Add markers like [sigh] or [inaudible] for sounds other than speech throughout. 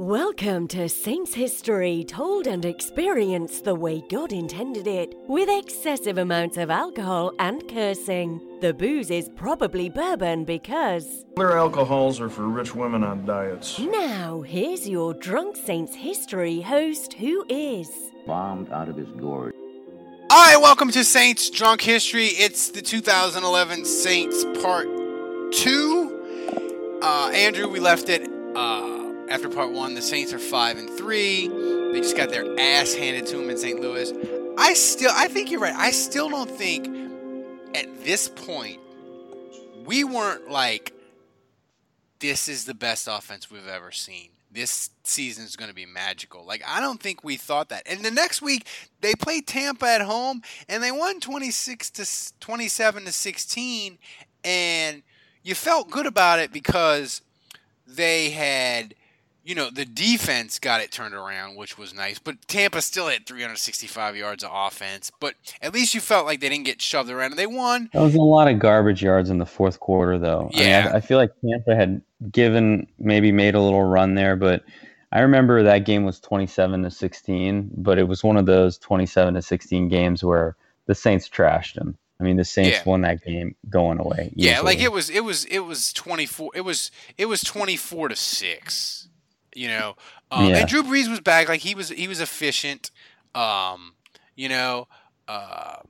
Welcome to Saints History, told and experienced the way God intended it, with excessive amounts of alcohol and cursing. The booze is probably bourbon because. Other alcohols are for rich women on diets. Now, here's your Drunk Saints History host who is. bombed out of his gourd. All right, welcome to Saints Drunk History. It's the 2011 Saints Part 2. Uh, Andrew, we left it uh, after Part 1. The Saints are 5 and 3. They just got their ass handed to them in St. Louis. I still, I think you're right. I still don't think at this point we weren't like, this is the best offense we've ever seen. This season is going to be magical. Like I don't think we thought that. And the next week they play Tampa at home and they won 26 to 27 to 16 and you felt good about it because they had you know, the defense got it turned around, which was nice. But Tampa still had 365 yards of offense. But at least you felt like they didn't get shoved around. And they won. That was a lot of garbage yards in the fourth quarter, though. Yeah. I, mean, I, I feel like Tampa had given, maybe made a little run there, but I remember that game was 27 to 16, but it was one of those 27 to 16 games where the Saints trashed them. I mean, the Saints Yeah. won that game going away. Yeah, like it was it was it was 24 it was it was 24 to 6. You know. Um, Yeah. and Drew Brees was back like he was he was efficient um you know um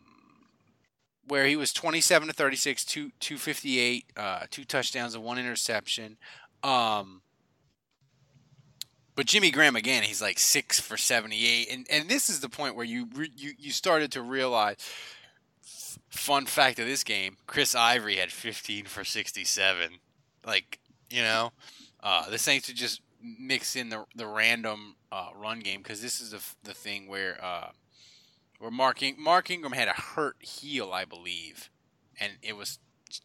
where he was 27 to 36 two 258 uh two touchdowns and one interception um but Jimmy Graham again, he's like six for seventy-eight, and and this is the point where you re, you you started to realize. Fun fact of this game: Chris Ivory had fifteen for sixty-seven. Like you know, uh, the Saints would just mix in the the random uh, run game because this is the the thing where uh, where Mark In- Mark Ingram had a hurt heel, I believe, and it was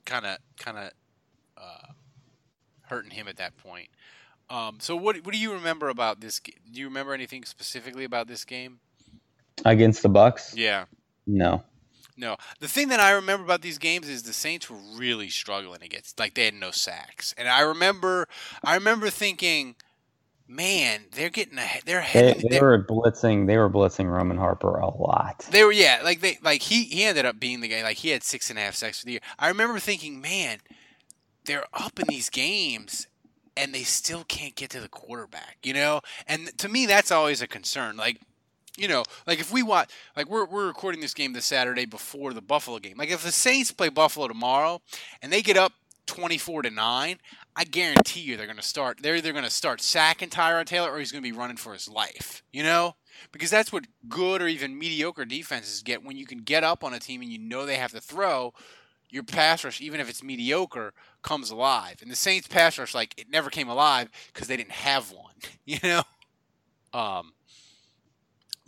kind of kind of uh, hurting him at that point. Um, so what what do you remember about this? Do you remember anything specifically about this game? against the Bucs. Yeah. No. No. The thing that I remember about these games is the Saints were really struggling against like they had no sacks. And I remember I remember thinking, man, they're getting ahead they're They, heading they they're- were blitzing. They were blitzing Roman Harper a lot. They were yeah, like they like he he ended up being the guy like he had six and a half sacks for the year. I remember thinking, man, they're up in these games and they still can't get to the quarterback, you know? And to me that's always a concern. Like you know, like if we watch, like we're, we're recording this game this Saturday before the Buffalo game. Like if the Saints play Buffalo tomorrow and they get up 24 to 9, I guarantee you they're going to start, they're either going to start sacking Tyrod Taylor or he's going to be running for his life, you know? Because that's what good or even mediocre defenses get when you can get up on a team and you know they have to throw. Your pass rush, even if it's mediocre, comes alive. And the Saints pass rush, like it never came alive because they didn't have one, [laughs] you know. Um,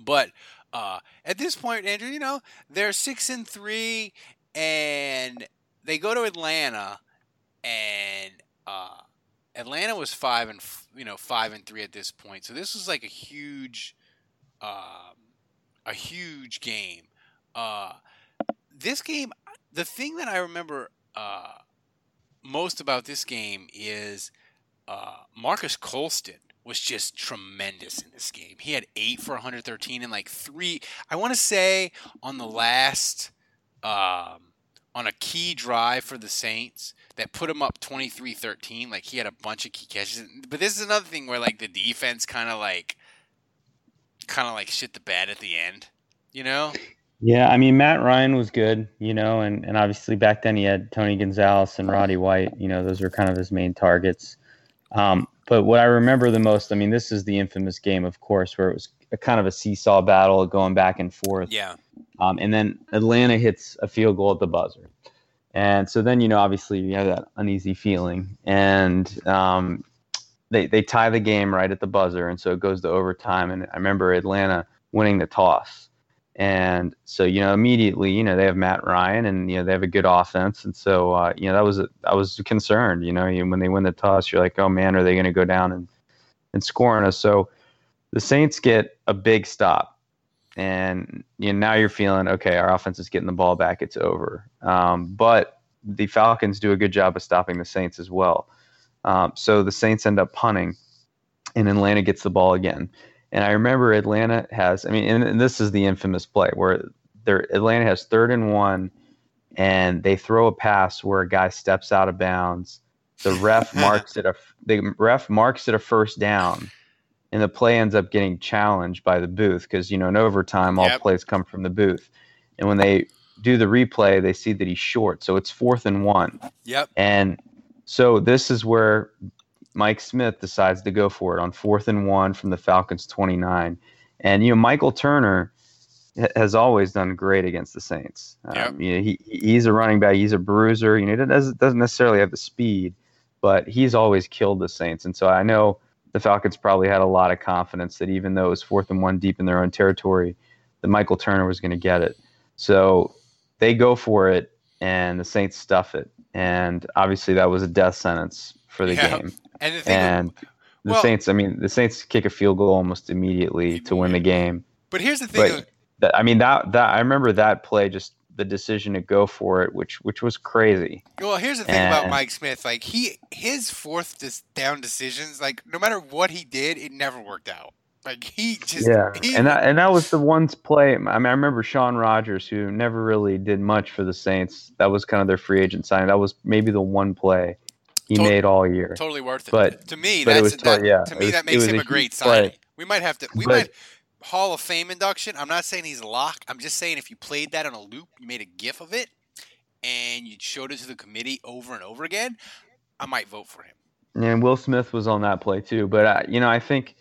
but uh, at this point, Andrew, you know they're six and three, and they go to Atlanta, and uh, Atlanta was five and you know five and three at this point. So this was like a huge, um, a huge game. Uh, this game, the thing that I remember uh, most about this game is uh, Marques Colston was just tremendous in this game. He had eight for 113 and like three. I want to say on the last, um, on a key drive for the Saints that put him up 23-13. Like he had a bunch of key catches. But this is another thing where like the defense kind of like, kind of like shit the bed at the end. You know? Yeah, I mean Matt Ryan was good, you know, and, and obviously back then he had Tony Gonzalez and Roddy White, you know, those were kind of his main targets. Um, but what I remember the most, I mean, this is the infamous game, of course, where it was a kind of a seesaw battle going back and forth. Yeah. Um, and then Atlanta hits a field goal at the buzzer. And so then, you know, obviously you have that uneasy feeling. And um, they they tie the game right at the buzzer, and so it goes to overtime. And I remember Atlanta winning the toss, and so you know immediately you know they have Matt Ryan, and you know they have a good offense, and so uh, you know that was I was concerned. You know when they win the toss, you're like, oh man, are they going to go down and and score on us? So the Saints get a big stop, and you know, now you're feeling okay. Our offense is getting the ball back. It's over. Um, but the Falcons do a good job of stopping the Saints as well. Um, so the Saints end up punting, and Atlanta gets the ball again. And I remember Atlanta has, I mean, and, and this is the infamous play where Atlanta has third and one, and they throw a pass where a guy steps out of bounds. The ref [laughs] marks it a the ref marks it a first down, and the play ends up getting challenged by the booth because you know in overtime all Yep. plays come from the booth, and when they do the replay, they see that he's short, so it's fourth and one. Yep. And so this is where Mike Smith decides to go for it on fourth and one from the Falcons 29. And, you know, Michael Turner has always done great against the Saints. Yep. Um, you know, he, he's a running back, he's a bruiser. You know, he doesn't, doesn't necessarily have the speed, but he's always killed the Saints. And so I know the Falcons probably had a lot of confidence that even though it was fourth and one deep in their own territory, that Michael Turner was going to get it. So they go for it, and the Saints stuff it. And obviously, that was a death sentence for the [laughs] Yeah. game. And the thing, And the well- Saints, I mean, the Saints kick a field goal almost immediately to win the game. but here's the thing. That, I mean, that that I remember that play, just the decision to go for it, which which was crazy. Well, here's the thing about Mike Smith. Like he, his fourth dis- down decisions, like no matter what he did, it never worked out. Like he just, Yeah, he, and that and that was the one play. I mean, I remember Shaun Rogers, who never really did much for the Saints. That was kind of their free agent signing. That was maybe the one play he made all year. totally worth it. But- to me, but that's that, yeah, to me was- that makes him a a great play. signing. We might have to. We But- might Hall of Fame induction. I'm not saying he's locked. I'm just saying if you played that on a loop, you made a GIF of it, and you showed it to the committee over and over again, I might vote for him. And Will Smith was on that play too. But uh, you know, I think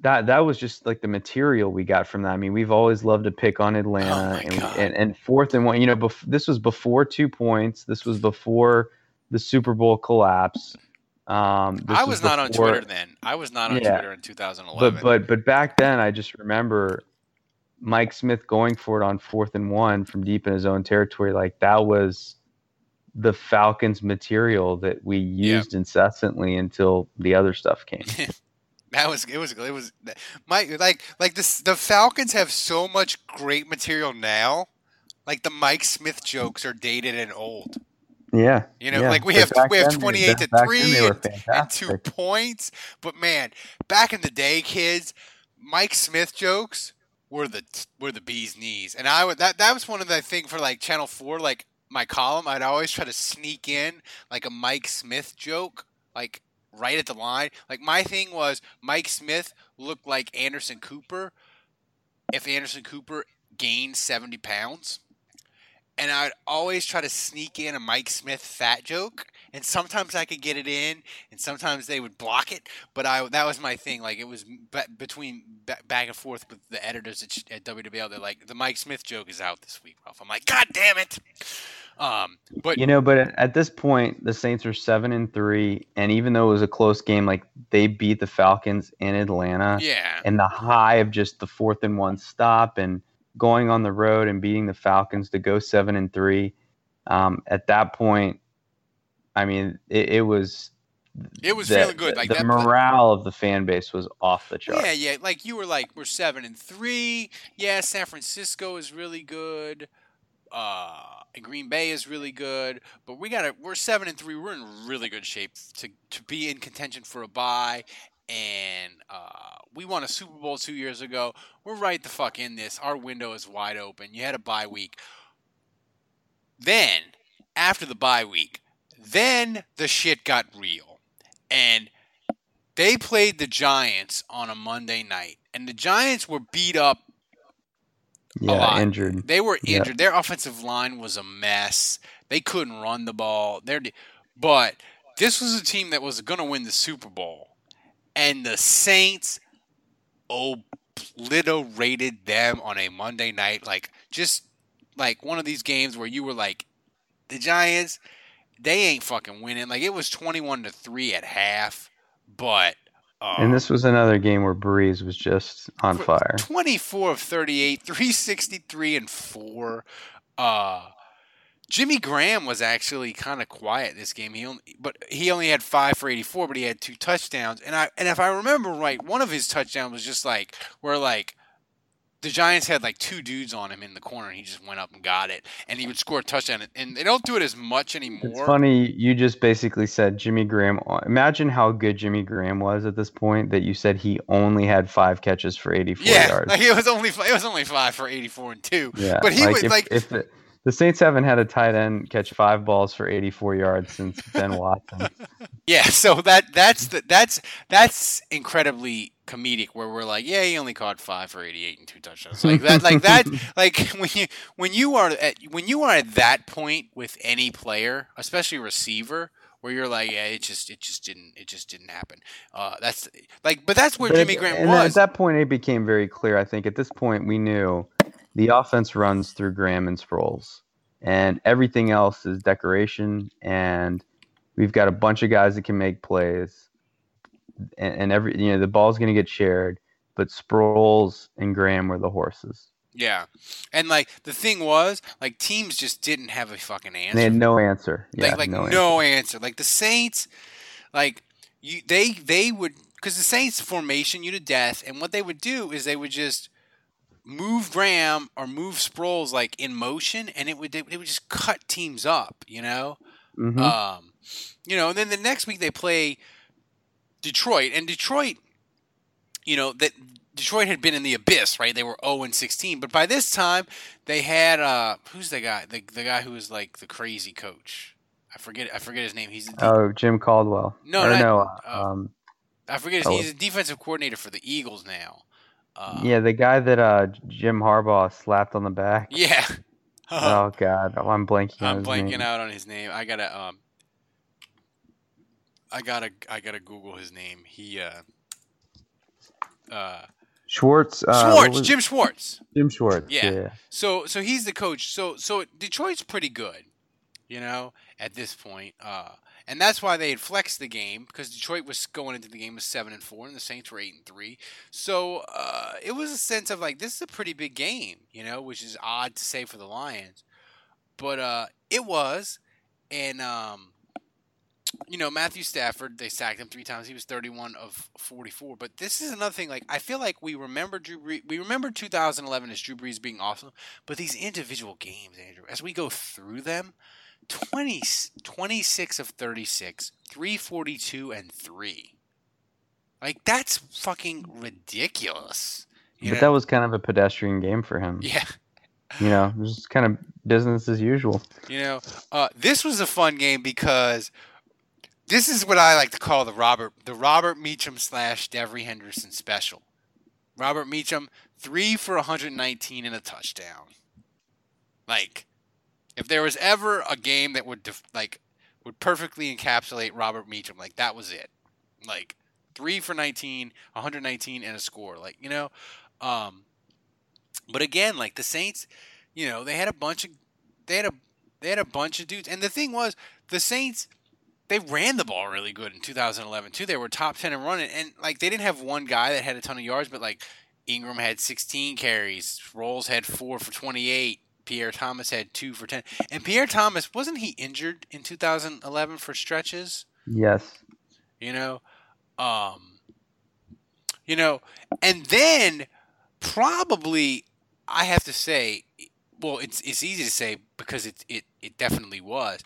that that was just like the material we got from that. I mean, we've always loved to pick on Atlanta, Oh and, and and fourth and one. You know, bef- this was before two points. This was before the Super Bowl collapse. Um, this I was not on Twitter then. I was not on Yeah. Twitter in 2011. But but but back then, I just remember Mike Smith going for it on fourth and one from deep in his own territory. Like that was the Falcons material that we used incessantly until the other stuff came. [laughs] That was it was it was Mike like like this the Falcons have so much great material now. Like the Mike Smith jokes are dated and old. Yeah, You know, yeah. like we have we have then, they- twenty eight to three and, and two points. But man, back in the day, kids, Mike Smith jokes were the were the bee's knees. And I would that that was one of the thing for like Channel Four, like my column, I'd always try to sneak in like a Mike Smith joke, like right at the line. Like my thing was Mike Smith looked like Anderson Cooper if Anderson Cooper gained 70 pounds. And I'd always try to sneak in a Mike Smith fat joke. And sometimes I could get it in, and sometimes they would block it. But I that was my thing. Like it was between b- back and forth with the editors at, at WWL. They're like, the Mike Smith joke is out this week, Ralph. I'm like, God damn it. Um, but You know, but at- at this point, the Saints are seven and three, and even though it was a close game, like they beat the Falcons in Atlanta, yeah, and the high of just the fourth and one stop and going on the road and beating the Falcons to go seven and three. Um, at that point, I mean, it, it was it was the, feeling good. Like the that. morale of the fan base was off the chart. Yeah, yeah. Like you were like, we're seven and three. Yeah, San Francisco is really good. Uh, and Green Bay is really good. But we gotta we're seven and three. We're in really good shape to to be in contention for a bye. And uh, we won a Super Bowl two years ago. We're right the fuck in this. Our window is wide open. You had a bye week. Then, after the bye week, then the shit got real. And they played the Giants on a Monday night, and the Giants were beat up. Yeah, injured. They were Yeah. injured. Their offensive line was a mess. They couldn't run the ball. They're, but this was a team that was going to win the Super Bowl, and the Saints obliterated them on a Monday night. Like just like one of these games where you were like, the Giants, they ain't fucking winning. Like it was twenty-one to three at half. but uh, And this was another game where Brees was just on fire. 24 of 38, 363 and 4. Uh Jimmy Graham was actually kind of quiet this game. He only, but he only had 5 for 84, but he had two touchdowns. And I and if I remember right, one of his touchdowns was just like where like the Giants had like two dudes on him in the corner and he just went up and got it and he would score a touchdown and they don't do it as much anymore. It's funny you just basically said Jimmy Graham. Imagine how good Jimmy Graham was at this point that you said he only had five catches for 84 yeah, yards. like it was only it was only 5 for 84 and 2. Yeah, But he like was if, like if the, the Saints haven't had a tight end catch five balls for 84 yards since Ben [laughs] Watson. Yeah, so that that's the, that's that's incredibly comedic where we're like, yeah, he only caught five for eighty eight and two touchdowns. Like that, like that, [laughs] like when you when you are at when you are at that point with any player, especially receiver, where you're like, yeah, it just it just didn't it just didn't happen. Uh, that's like, but that's where But Jimmy Graham and was. At that point, it became very clear. I think at this point, we knew the offense runs through Graham and Sproles, and everything else is decoration. And we've got a bunch of guys that can make plays, and, and every you know the ball's going to get shared. But Sproles and Graham were the horses. yeah, and like the thing was, like teams just didn't have a fucking answer. They had no answer. Yeah, like like no, no, answer. answer. Like the Saints, like you they they would because the Saints formation you to death, and what they would do is they would just move Graham or move Sproles like in motion, and it would they would just cut teams up, you know. Mhm. Um, you know, and then the next week they play Detroit, and Detroit, you know that. Detroit had been in the abyss, right? They were 0 and 16, but by this time they had uh who's the guy? The the guy who was like the crazy coach. I forget I forget his name. He's the oh, Jim Caldwell. No, not- no. uh, um, I forget his oh. he's a defensive coordinator for the Eagles now. Uh, yeah, the guy that uh, Jim Harbaugh slapped on the back. Yeah. [laughs] Oh God, oh, I'm blanking. I'm blanking name. out on his name. I gotta um I gotta I gotta Google his name. He uh uh Schwartz. Uh, Schwartz, Jim Schwartz. Jim Schwartz. Yeah. Yeah. So so he's the coach. So so Detroit's pretty good, you know, at this point. Uh, and that's why they had flexed the game because Detroit was going into the game with seven and four, and the Saints were eight and three. So uh, it was a sense of like this is a pretty big game, you know, which is odd to say for the Lions, but uh, it was. And um, you know, Matthew Stafford, they sacked him three times. He was 31 of 44. But this is another thing. Like, I feel like we remember Drew Brees. We remember 2011 as Drew Brees being awesome. But these individual games, Andrew, as we go through them, 20, 26 of 36, 342 and 3. Like, that's fucking ridiculous. But know? that was kind of a pedestrian game for him. yeah. You know, it just kind of business as usual. You know, uh, this was a fun game because this is what I like to call the Robert the Robert Meacham slash Devery Henderson special. Robert Meacham three for 119 and a touchdown. Like, if there was ever a game that would def- like would perfectly encapsulate Robert Meacham, like that was it. Like three for 19, 119 and a score. Like you know, um, but again, like the Saints, you know, they had a bunch of they had a they had a bunch of dudes, and the thing was, the Saints they ran the ball really good in 2011 too. They were top 10 in running, and like they didn't have one guy that had a ton of yards, but like Ingram had 16 carries, Rolls had four for 28. Pierre Thomas had two for 10. And Pierre Thomas, wasn't he injured in 2011 for stretches? Yes. you know um you know and then probably i have to say well it's it's easy to say because it it, it definitely was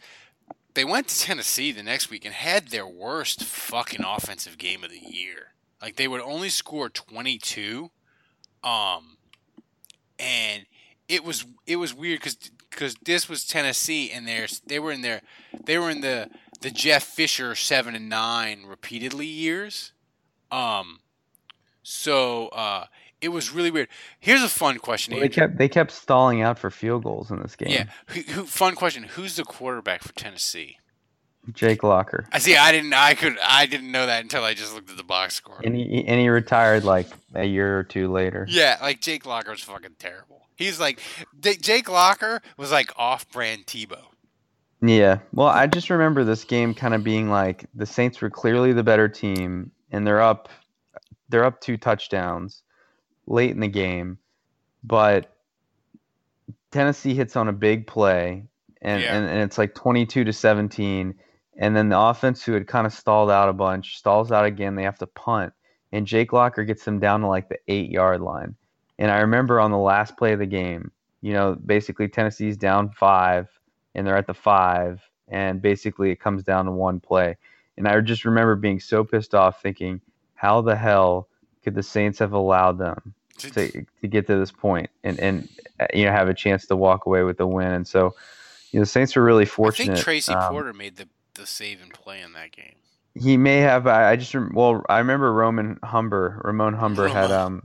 they went to tennessee the next week and had their worst fucking offensive game of the year like they would only score 22 um and it was it was weird because because this was Tennessee and there's they were in their they were in the the Jeff Fisher seven and nine repeatedly years, um, so uh, it was really weird. Here's a fun question. Well, they kept they kept stalling out for field goals in this game. yeah, who, who, fun question. Who's the quarterback for Tennessee? Jake Locker. I see. I didn't. I could. I didn't know that until I just looked at the box score. And he and he retired like a year or two later. Yeah, like Jake Locker was fucking terrible. He's like Jake Locker was like off-brand Tebow. Yeah. Well, I just remember this game kind of being like the Saints were clearly the better team and they're up they're up two touchdowns late in the game, but Tennessee hits on a big play and, Yeah. and, and it's like 22 to 17 and then the offense who had kind of stalled out a bunch stalls out again they have to punt and Jake Locker gets them down to like the 8 yard line. And I remember on the last play of the game, you know, basically Tennessee's down 5 and they're at the 5 and basically it comes down to one play. And I just remember being so pissed off thinking how the hell could the Saints have allowed them to, to get to this point and and uh, you know have a chance to walk away with the win. And so, you know, the Saints were really fortunate. I think Tracy um, Porter made the the save and play in that game. He may have. I, I just well, I remember Roman Humber, Ramon Humber had um,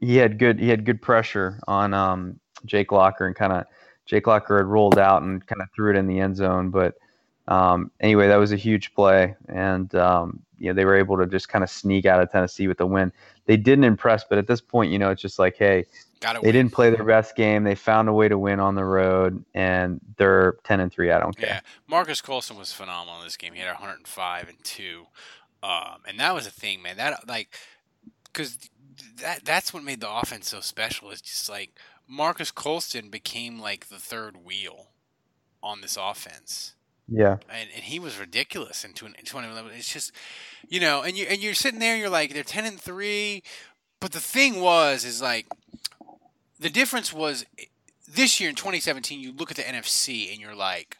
he had good he had good pressure on um Jake Locker and kind of Jake Locker had rolled out and kind of threw it in the end zone. But um, anyway, that was a huge play, and um, you know they were able to just kind of sneak out of Tennessee with the win. They didn't impress, but at this point, you know, it's just like, hey, they didn't play their best game. They found a way to win on the road, and they're ten and three. I don't care. Yeah, Marques Colston was phenomenal in this game. He had 105 and two, um, and that was a thing, man. That like, because that that's what made the offense so special. Is just like Marcus Colston became like the third wheel on this offense. Yeah. and, and he was ridiculous in 20, 2011. It's just, you know, and you and you're sitting there, you're like, they're ten and three, but the thing was, is like, the difference was eh, this year in 2017. You look at the NFC and you're like,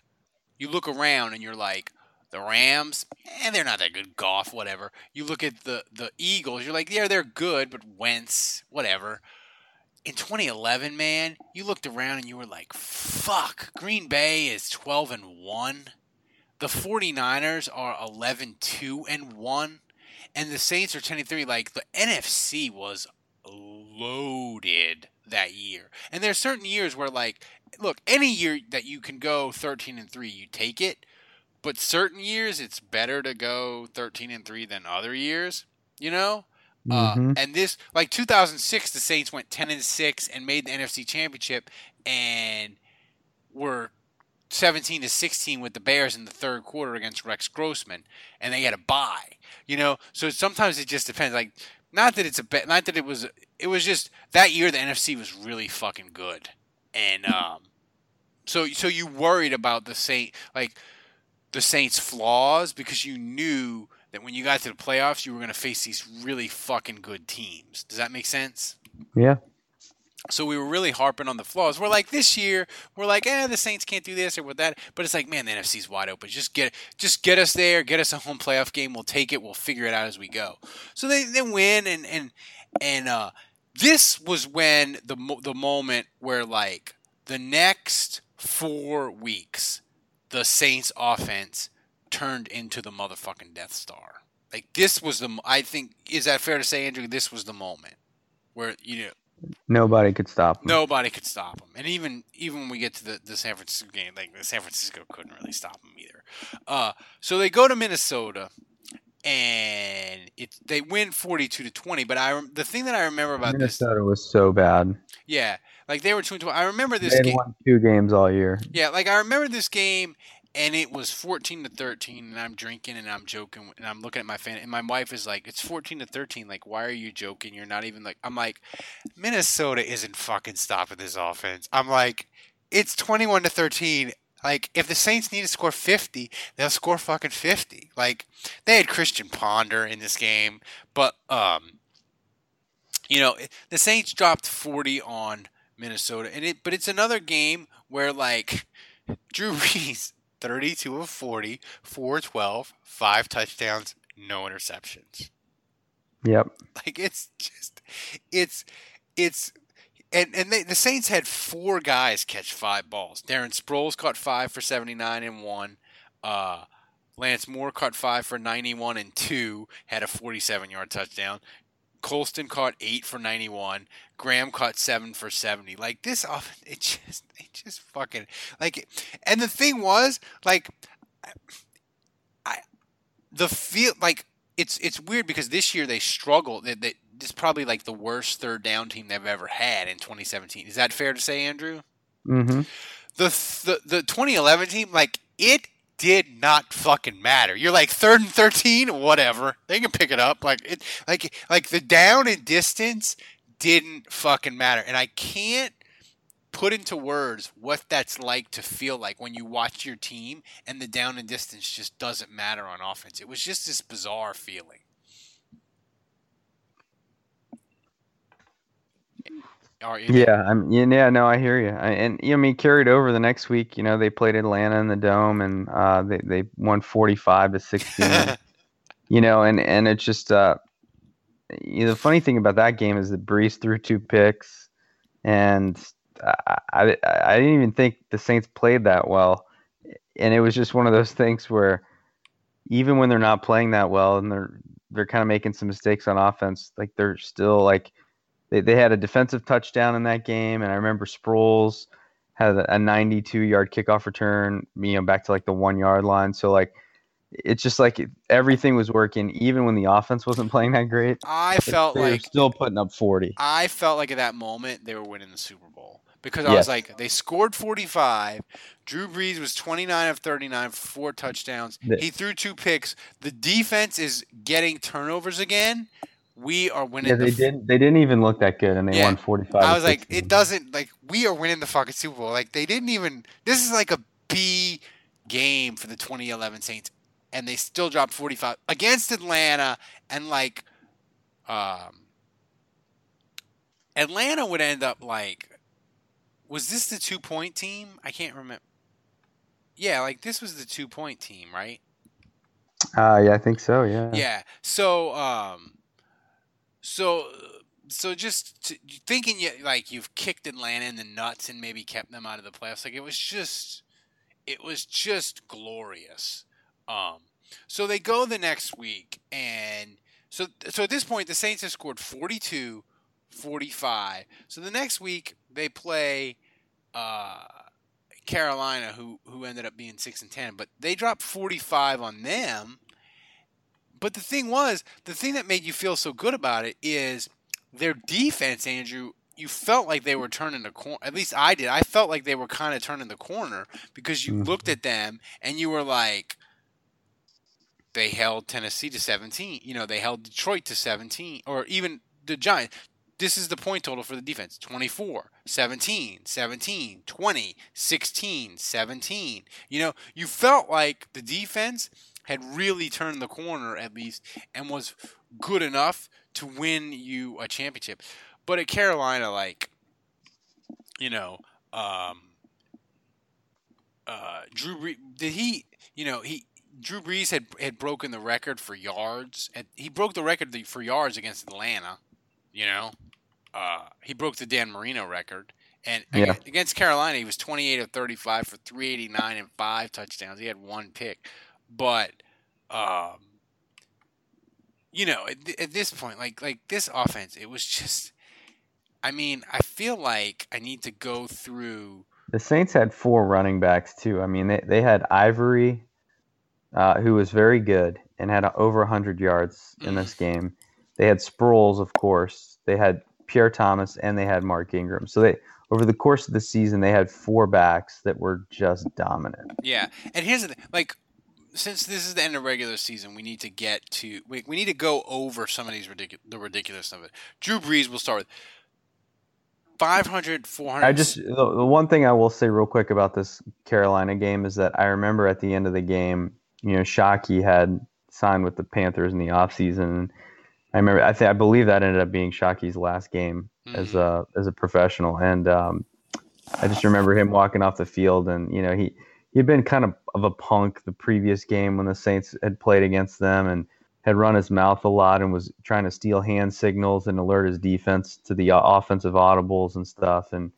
you look around and you're like, the Rams, eh, they're not that good. Goff, whatever. You look at the the Eagles, you're like, yeah, they're good, but Wentz, whatever. In 2011, man, you looked around and you were like, fuck, Green Bay is 12 and 1 the 49ers are 11 2 and 1 and the Saints are 10 and 3 like the NFC was loaded that year. And there's certain years where like look, any year that you can go 13 and 3, you take it. But certain years it's better to go 13 and 3 than other years, you know? Uh, Mhm. and this, like 2006, the Saints went 10 and 6 and made the NFC Championship and were 17 to 16 with the Bears in the third quarter against Rex Grossman, and they had a bye. You know, so sometimes it just depends. Like, not that it's a bet, not that it was. It was just that year the NFC was really fucking good, and um, so so you worried about the Saint like the Saints' flaws because you knew that when you got to the playoffs you were going to face these really fucking good teams. Does that make sense? Yeah. So we were really harping on the flaws. We're like this year, we're like, eh, the Saints can't do this or with that. But it's like, man, the NFC's wide open. Just get, just get us there, get us a home playoff game. We'll take it. We'll figure it out as we go. So they, they win, and and and uh, this was when the the moment where like the next four weeks, the Saints offense turned into the motherfucking Death Star. Like this was the, I think, is that fair to say, Andrew? This was the moment where you know Nobody could stop them. Nobody could stop them, and even even when we get to the, the San Francisco game, like the San Francisco couldn't really stop them either. Uh, so they go to Minnesota, and it they win forty two to twenty. But I the thing that I remember about this, Minnesota was so bad. yeah, like they were two and two. I remember this They game. won two games all year. Yeah, like I remember this game, and it was fourteen to thirteen, and I'm drinking and I'm joking, and I'm looking at my fan, and my wife is like, "It's fourteen to thirteen. Like, why are you joking? You're not even like." I'm like, Minnesota isn't fucking stopping this offense. I'm like, it's twenty-one to thirteen. Like, if the Saints need to score fifty, they'll score fucking fifty. Like, they had Christian Ponder in this game, but um, you know, the Saints dropped forty on Minnesota, and it, but it's another game where like. [laughs] Drew Brees, [laughs] 32 of 40, 412, five touchdowns, no interceptions. Yep. Like it's just, it's, it's, and and they, the Saints had four guys catch five balls. Darren Sproles caught five for 79 and one. Uh, Lance Moore caught five for 91 and two, had a 47 yard touchdown. Colston caught eight for 91. Graham caught seven for 70. Like this offense, [laughs] it just, it just fucking like. And the thing was, like, I, I the feel like it's it's weird because this year they struggled. That this is probably like the worst third down team they've ever had in 2017. Is that fair to say, Andrew? Mm-hmm. the the the 2011 team like it did not fucking matter. You're like third and thirteen, whatever. They can pick it up. Like it, like like the down and distance didn't fucking matter. And I can't put into words what that's like to feel like when you watch your team and the down and distance just doesn't matter on offense. It was just this bizarre feeling. Are you- Yeah, I'm. Yeah, yeah, no, I hear you. I, and you know, I mean, carried over the next week. You know, they played Atlanta in the dome, and uh, they they won 45 to 16. [laughs] you know, and and it's just uh, you know, the funny thing about that game is that Brees threw two picks, and I, I I didn't even think the Saints played that well, and it was just one of those things where even when they're not playing that well and they're they're kind of making some mistakes on offense, like they're still like they, they had a defensive touchdown in that game, and I remember Sproles had a 92 yard kickoff return, you know, back to like the one yard line. So like, it's just like everything was working, even when the offense wasn't [laughs] playing that great. I felt they were like still putting up 40. I felt like at that moment they were winning the Super Bowl because I was like, they scored 45. Drew Brees was 29 of 39 four touchdowns. He threw two picks. The defense is getting turnovers again. We are winning. Yeah, the they f- didn't. They didn't even look that good, and they Yeah. won 45. I to was like, it doesn't like we are winning the fucking Super Bowl. Like they didn't even. This is like a B game for the 2011 Saints, and they still dropped 45 against Atlanta, and like, um, Atlanta would end up like, was this the two point team? I can't remember. Yeah, like this was the two point team, right? Uh, yeah, I think so. Yeah. Yeah. So, um, so, so just to, thinking you like you've kicked Atlanta in the nuts and maybe kept them out of the playoffs, like it was just, it was just glorious. Um, so they go the next week, and so so at this point the Saints have scored 42, 45. So the next week they play. Uh, Carolina, who who ended up being six and ten, but they dropped forty five on them. But the thing was, the thing that made you feel so good about it is their defense, Andrew. You felt like they were turning the corner. At least I did. I felt like they were kind of turning the corner because you Mhm. looked at them and you were like, they held Tennessee to 17. You know, they held Detroit to 17, or even the Giants. This is the point total for the defense 24, 17, 17, 20, 16, 17. You know, you felt like the defense had really turned the corner at least and was good enough to win you a championship. But at Carolina, like, you know, um, uh, Drew Brees, did he, you know, he, Drew Brees had had broken the record for yards. And he broke the record for yards against Atlanta. You know, uh, he broke the Dan Marino record. And Yeah. against Carolina, he was 28 of 35 for 389 and five touchdowns. He had one pick, but um, you know, at, at this point, like like this offense, it was just. I mean, I feel like I need to go through. The Saints had four running backs too. I mean, they, they had Ivory, uh, who was very good and had over 100 yards in this game. They had Sproles, of course. They had Pierre Thomas, and they had Mark Ingram. So they over the course of the season, they had four backs that were just dominant. Yeah, and here's the thing: like, since this is the end of regular season, we need to get to we, we need to go over some of these ridiculous the ridiculous of it. Drew Brees we'll start with 500, 400. I just the, the one thing I will say real quick about this Carolina game is that I remember at the end of the game, you know, Shockey had signed with the Panthers in the offseason. I remember I think I believe that ended up being Shockey's last game as a as a professional and um, I just remember him walking off the field and you know he he'd been kind of of a punk the previous game when the Saints had played against them and had run his mouth a lot and was trying to steal hand signals and alert his defense to the uh, offensive audibles and stuff. And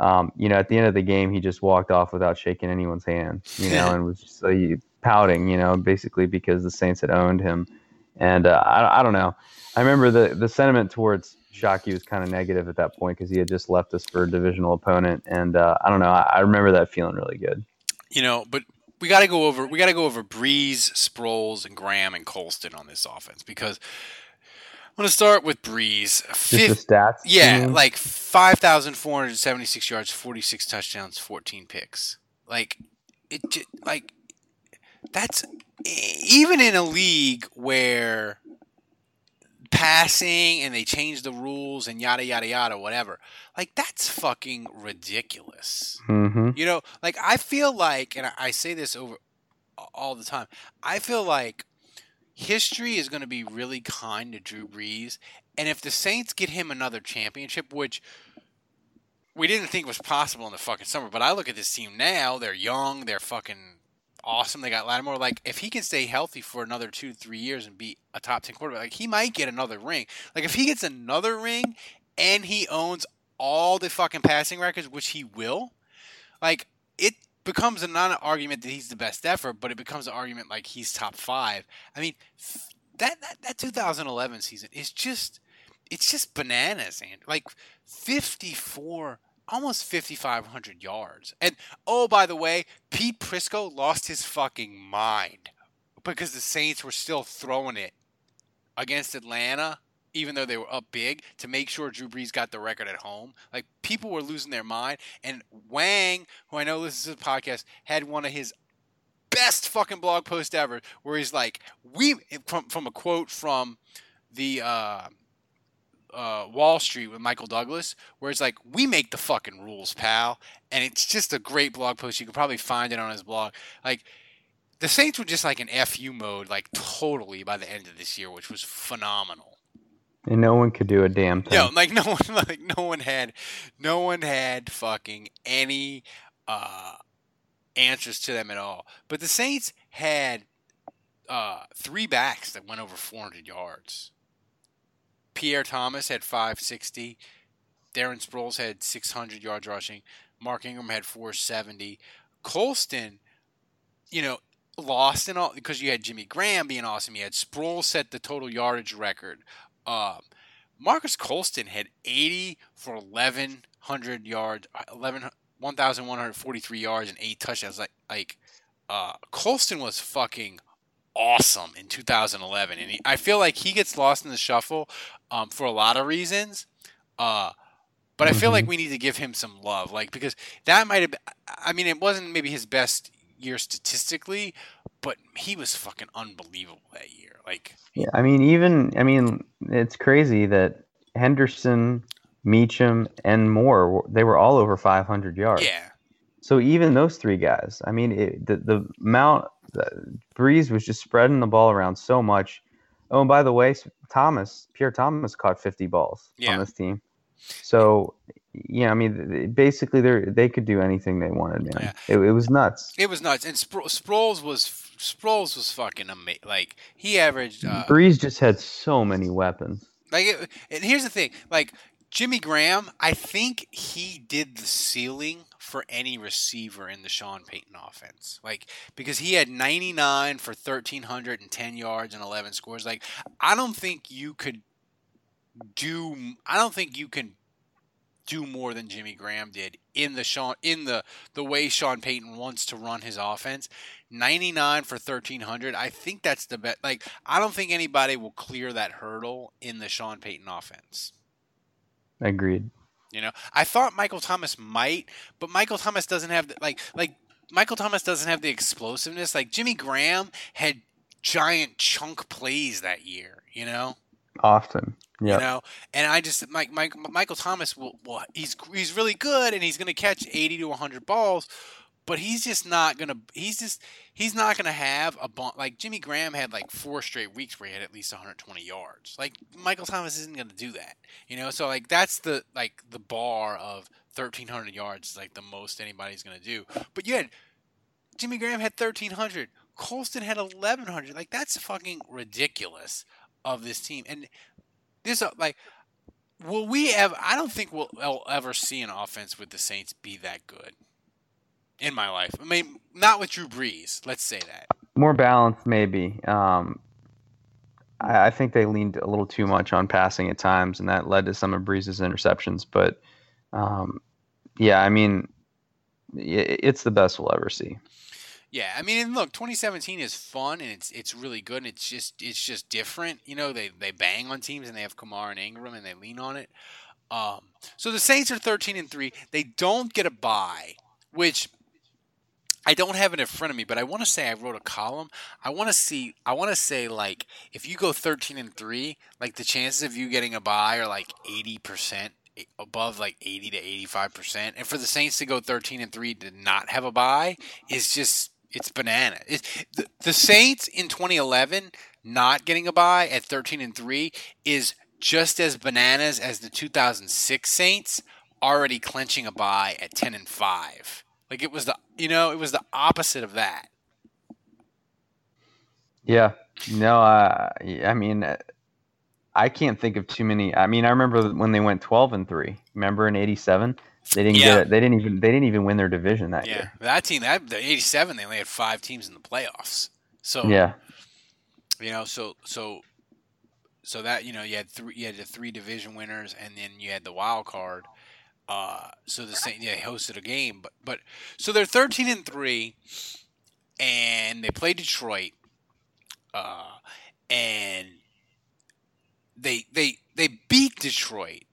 um, you know, at the end of the game, he just walked off without shaking anyone's hand. You know, and was just uh, pouting. You know, basically because the Saints had owned him. And uh, I, I don't know. I remember the the sentiment towards Shockey was kind of negative at that point because he had just left us for a divisional opponent. And uh, I don't know. I, I remember that feeling really good. You know, but we got to go over we got to go over Brees, Sproles, and Graham and Colston on this offense because I'm going to start with Brees. Just Fif- the stats. Yeah, mean? like 5,476 yards, 46 touchdowns, 14 picks. Like, it like that's even in a league where passing and they change the rules and yada yada yada whatever. Like that's fucking ridiculous. Hmm you know like i feel like and I, I say this over all the time i feel like history is going to be really kind to drew brees and if the saints get him another championship which we didn't think was possible in the fucking summer but i look at this team now they're young they're fucking awesome. They got Lattimore. Like, if he can stay healthy for another two, three years and be a top 10 quarterback, like, he might get another ring. Like, if he gets another ring and he owns all the fucking passing records, which he will, like, it becomes a non argument that he's the best ever, but it becomes an argument like he's top five. I mean, that, that, that 2011 season is just, it's just bananas, and like 54 almost 5,500 yards. And oh, by the way, Pete Prisco lost his fucking mind because the Saints were still throwing it against Atlanta, even though they were up big, to make sure Drew Brees got the record at home. Like people were losing their mind. And Wang, who I know listens to the podcast, had one of his best fucking blog posts ever, where he's like, "We," from from a quote from the. Uh, uh, Wall Street with Michael Douglas, where it's like, we make the fucking rules, pal. And it's just a great blog post. You can probably find it on his blog. Like, the Saints were just like in FU mode, like totally by the end of this year, which was phenomenal. And no one could do a damn thing. No, like no [laughs] one, like no one had, no one had fucking any uh, answers to them at all. But the Saints had uh, three backs that went over 400 yards. Pierre Thomas had 560. Darren Sproles had 600 yards rushing. Mark Ingram had 470. Colston, you know, lost in all because you had Jimmy Graham being awesome. You had Sproles set the total yardage record. Uh, Marques Colston had 80 for 1,100 yards, 11, 1,143 yards and eight touchdowns. Like, like uh, Colston was fucking awesome in 2011, and he, I feel like he gets lost in the shuffle um, for a lot of reasons. Uh, but I feel like we need to give him some love, like because that might have. I mean, it wasn't maybe his best year statistically, but he was fucking unbelievable that year. Like, Yeah, I mean, even I mean, it's crazy that Henderson, Meacham, and Moore they were all over 500 yards. yeah, So even those three guys, I mean, it, the the amount the, Brees was just spreading the ball around so much. Oh, and by the way, Thomas Pierre Thomas caught 50 balls Yeah. on this team. So yeah, I mean, basically they they could do anything they wanted, man. It, it was nuts. it was nuts. And Spro- Sproles was Sproles was fucking amazing. Like he averaged. Uh, Brees just had so many weapons. Like, it, and here's the thing: like Jimmy Graham, I think he did the ceiling for any receiver in the Sean Payton offense. Like, because he had 99 for 1,310 yards and 11 scores. Like, I don't think you could do. I don't think you can do more than Jimmy Graham did in the Sean in the the way Sean Payton wants to run his offense. 99 for 1300. I think that's the best. Like I don't think anybody will clear that hurdle in the Sean Payton offense. Agreed. You know, I thought Michael Thomas might, but Michael Thomas doesn't have the, like like Michael Thomas doesn't have the explosiveness. Like Jimmy Graham had giant chunk plays that year. You know, Often. Yeah. you know, and I just Mike, Mike Michael Thomas will, will he's he's really good and he's going to catch eighty to hundred balls, but he's just not gonna he's just he's not gonna have a bunch like Jimmy Graham had like four straight weeks where he had at least 120 yards. Like Michael Thomas isn't gonna do that, you know. So like that's the like the bar of 1300 yards is like the most anybody's gonna do. But you had Jimmy Graham had 1300, Colston had 1100. Like that's fucking ridiculous of this team and this uh, like will we ever i don't think we'll ever see an offense with the saints be that good in my life i mean not with drew brees let's say that More balanced, maybe. Um, I, I think they leaned a little too much on passing at times, and that led to some of Brees's interceptions. But um, yeah, I mean, i it's the best we'll ever see. yeah i mean and look 2017 is fun and it's it's really good and it's just it's just different you know they they bang on teams and they have Kamara and ingram and they lean on it um so the saints are 13 and 3 they don't get a bye which I don't have it in front of me, but I want to say I wrote a column. I want to see. I want to say like if you go thirteen and three, like the chances of you getting a bye are like eighty percent, above like eighty to eighty five percent. And for the Saints to go thirteen and three to not have a bye is just it's banana. It's, the, the Saints in twenty eleven not getting a bye at thirteen and three is just as bananas as the two thousand six Saints already clenching a bye at ten and five. Like it was the you know it was the opposite of that. Yeah. No, uh, I mean, I can't think of too many. I mean, I remember when they went twelve and three. Remember in '87, they didn't Yeah. get. It. They didn't even. They didn't even win their division that Yeah, year. that team that the '87 they only had five teams in the playoffs. So Yeah. you know so so so that you know you had three you had the three division winners and then you had the wild card. Uh, so the same yeah they hosted a game, but but so they're 13 and three, and they play Detroit, uh, and they they they beat Detroit.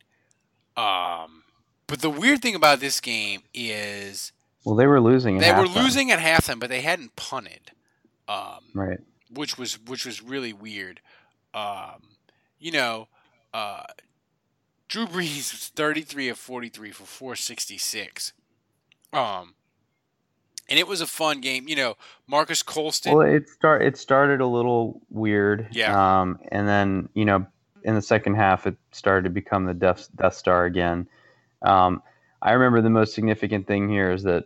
Um, but the weird thing about this game is Well, they were losing. at they were halftime. losing at halftime, but they hadn't punted. Um, Right. which was which was really weird. Um, you know, uh, Drew Brees was 33 of 43 for 466. Um, and it was a fun game. You know, Marques Colston. Well, it start. It started a little weird. Yeah. Um, and then you know, in the second half, it started to become the Death Death Star again. Um, I remember the most significant thing here is that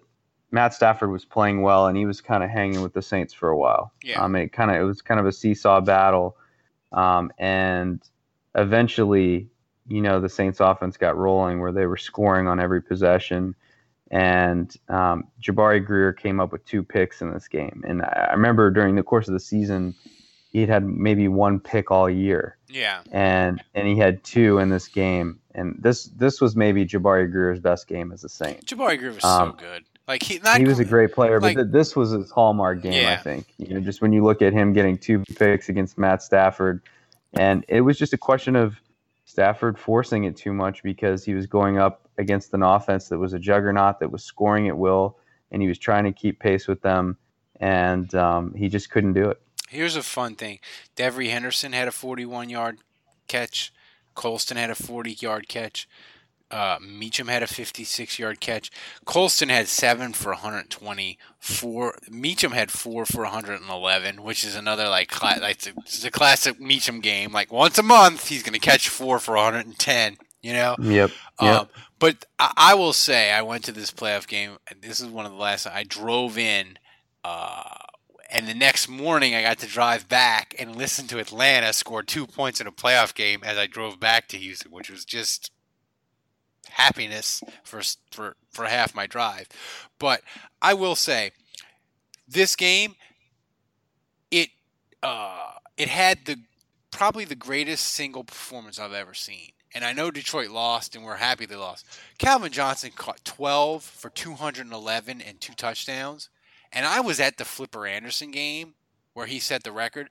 Matt Stafford was playing well, and he was kind of hanging with the Saints for a while. Yeah. Um, it kind of it was kind of a seesaw battle, um, and eventually, you know, the Saints offense got rolling where they were scoring on every possession. And um, Jabari Greer came up with two picks in this game. And I remember during the course of the season, he had maybe one pick all year, yeah, and and he had two in this game. And this this was maybe Jabari Greer's best game as a Saint. Jabari Greer was so Um, good. Like he, not He was a great player, like- but this was his hallmark game. I think you know, just when you look at him getting two picks against Matt Stafford, and it was just a question of Stafford forcing it too much because he was going up against an offense that was a juggernaut that was scoring at will, and he was trying to keep pace with them, and um, he just couldn't do it. Here's a fun thing: Devery Henderson had a 41 yard catch. Colston had a 40 yard catch. Uh, Meachem had a 56 yard catch. Colston had seven for 120. Four. Meachem had four for 111, which is another like cla- like it's a, it's a classic Meachem game. Like once a month, he's going to catch four for 110. You know. Yep. Yep. Um, but I, I will say, I went to this playoff game. And this is one of the last. I drove in, uh, and the next morning I got to drive back and listen to Atlanta score two points in a playoff game as I drove back to Houston, which was just happiness for for for half my drive. But I will say, this game, it uh, it had the probably the greatest single performance I've ever seen. And I know Detroit lost, and we're happy they lost. Calvin Johnson caught 12 for 211 and two touchdowns. And I was at the Flipper Anderson game where he set the record.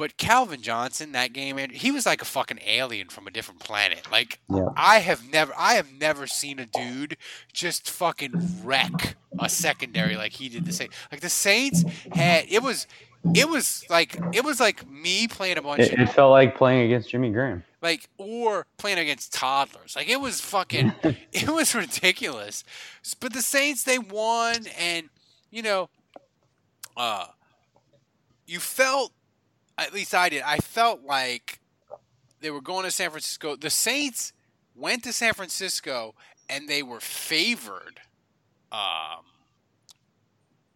But Calvin Johnson, that game, he was like a fucking alien from a different planet. Like Yeah. I have never, I have never seen a dude just fucking wreck a secondary like he did the same. Like the Saints had, it was, it was like, it was like me playing a bunch It, of it felt like playing against Jimmy Graham. like or playing against toddlers. Like it was fucking [laughs] it was ridiculous. But the Saints they won and you know uh you felt at least I did. I felt like they were going to San Francisco. The Saints went to San Francisco and they were favored um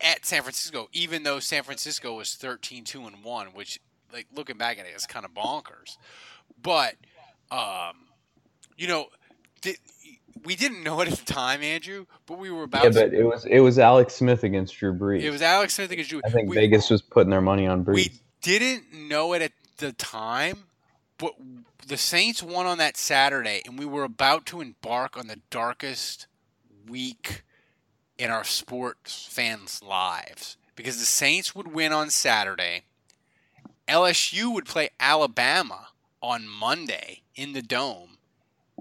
at San Francisco even though San Francisco was 13-2 and 1, which like looking back at it is kind of bonkers. But um, you know, we didn't know it at the time, Andrew, but we were about. Yeah, to, but it was it was Alex Smith against Drew Brees. it was Alex Smith against Drew. I think we, Vegas was putting their money on Brees. we didn't know it at the time, but the Saints won on that Saturday, and we were about to embark on the darkest week in our sports fans' lives because the Saints would win on Saturday. LSU would play Alabama on Monday in the dome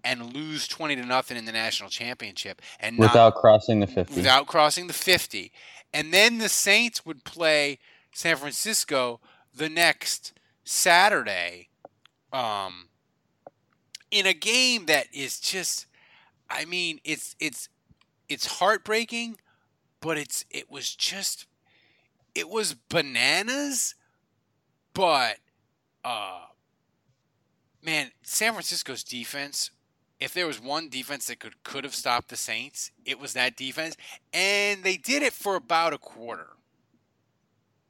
and lose 20 to nothing in the national championship and not, without crossing the 50. without crossing the 50 and then the Saints would play San Francisco the next Saturday, um, in a game that is just, I mean, it's it's it's heartbreaking, but it's it was just, it was bananas, but, uh, man, San Francisco's defense. If there was one defense that could could have stopped the Saints, it was that defense, and they did it for about a quarter.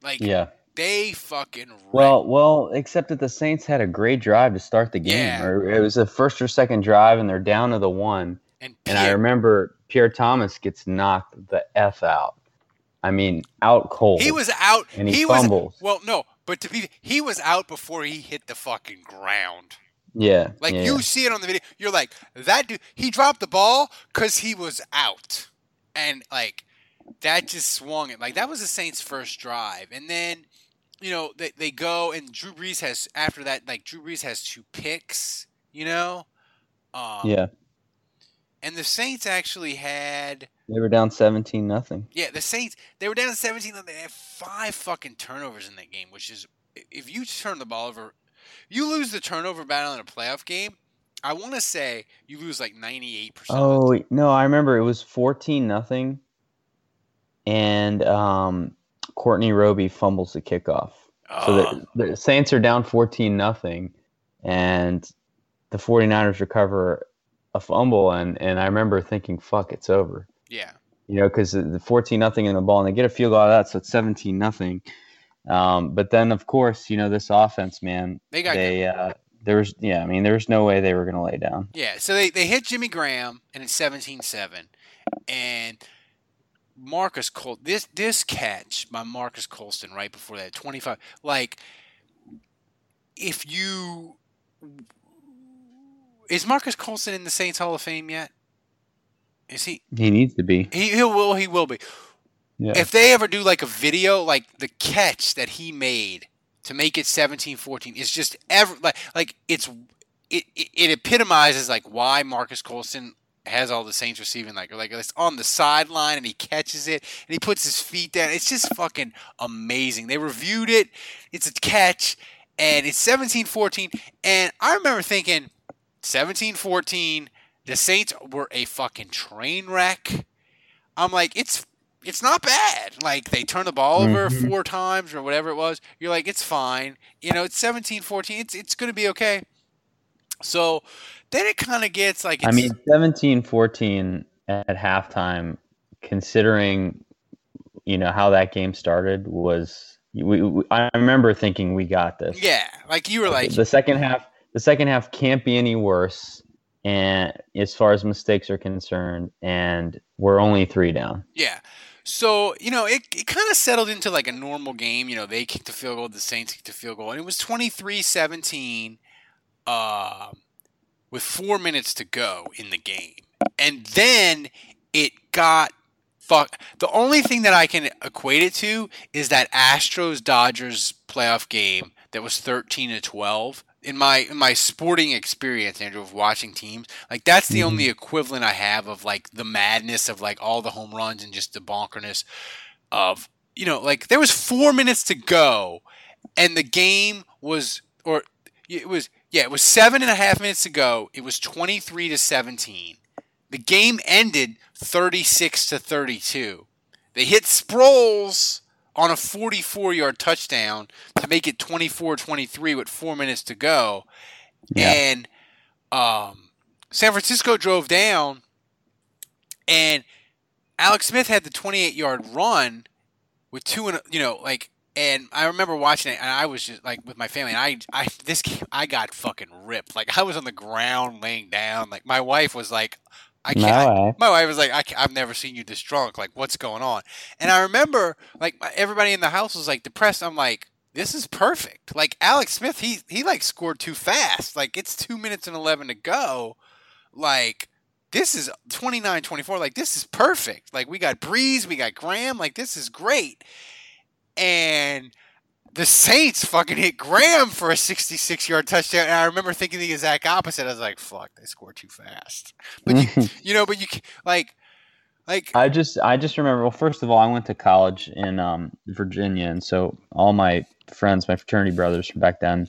Like Yeah. They fucking wrecked- Well, well, except that the Saints had a great drive to start the game. Yeah. Or it was the first or second drive, and they're down to the one. and, And I remember Pierre Thomas gets knocked the f out. I mean, out cold. he was out. and he, was fumbles. well, no, but to be he was out before he hit the fucking ground. yeah, Like yeah. you see it on the video, you're like that dude. He dropped the ball because he was out, and like that just swung it. Like that was the Saints' first drive, and then you know they they go and Drew Brees has after that like Drew Brees has two picks. You know, um, yeah. and the Saints actually had They were down seventeen nothing. Yeah, the Saints they were down 17 and they had five fucking turnovers in that game, which is if you turn the ball over, you lose the turnover battle in a playoff game. I want to say you lose like 98%. Oh no, I remember it was fourteen nothing, and um, Courtney Roby fumbles the kickoff. So Oh, the, the Saints are down 14 nothing and the 49ers recover a fumble and, and I remember thinking fuck it's over. yeah. You know cuz the 14 nothing in the ball and they get a field goal out of that so it's 17 nothing. Um, but then of course, you know this offense man, They got they uh, there was yeah, I mean there was no way they were going to lay down. Yeah, so they, they hit Jimmy Graham and it's 17-7 and Marques Col this this catch by Marques Colston right before that 25 like if you is Marques Colston in the Saints Hall of Fame yet? Is he He needs to be. He, he will. He will be. Yeah. If they ever do like a video, like the catch that he made to make it 17-14 is just ever like like it's it, it, it epitomizes like why Marques Colston has all the Saints receiving like like it's on the sideline and he catches it and he puts his feet down. It's just fucking amazing. They reviewed it. It's a catch and it's 17-14 and I remember thinking 17-14 the Saints were a fucking train wreck. I'm like, it's it's not bad. Like they turn the ball over Mhm. four times or whatever it was. You're like, it's fine. You know, it's 17-14. It's it's gonna be okay. So then it kind of gets like it's, I mean 17-14 at halftime considering you know how that game started was we, we, I remember thinking we got this. yeah, like you were like, the second half the second half can't be any worse and as far as mistakes are concerned and we're only 3 down. Yeah. So, you know, it, it kind of settled into like a normal game. You know, they kicked a field goal, the Saints kicked a field goal, and it was 23 17 uh, with four minutes to go in the game. And then it got fuck. The only thing that I can equate it to is that Astros Dodgers playoff game that was 13 to 12. In my in my sporting experience, Andrew, of watching teams, like that's the only mm-hmm. equivalent I have of like the madness of like all the home runs and just the bonkerness of you know like there was four minutes to go, and the game was or it was yeah it was seven and a half minutes to go. It was twenty three to seventeen. The game ended thirty six to thirty two. They hit Sproles on a 44 yard touchdown to make it 24 23 with four minutes to go. Yeah. And um, San Francisco drove down, and Alex Smith had the 28 yard run with two and you know like. And I remember watching it, and I was just like with my family. And I, I, this, game, I got fucking ripped. Like I was on the ground, laying down. Like my wife was like, "I can't." No, my wife was like, I, have never seen you this drunk. Like, what's going on? And I remember, like, everybody in the house was like depressed. I'm like, this is perfect. Like Alex Smith, he he like scored too fast. Like it's two minutes and eleven to go. Like this is 29-24. Like this is perfect. Like we got Brees, we got Graham. Like this is great. And the Saints fucking hit Graham for a 66 yard touchdown. And I remember thinking the exact opposite. I was like, fuck, they scored too fast. But you, [laughs] you know, but you like Like I just I just remember. Well, first of all, I went to college in um, Virginia, and so all my friends, my fraternity brothers from back then,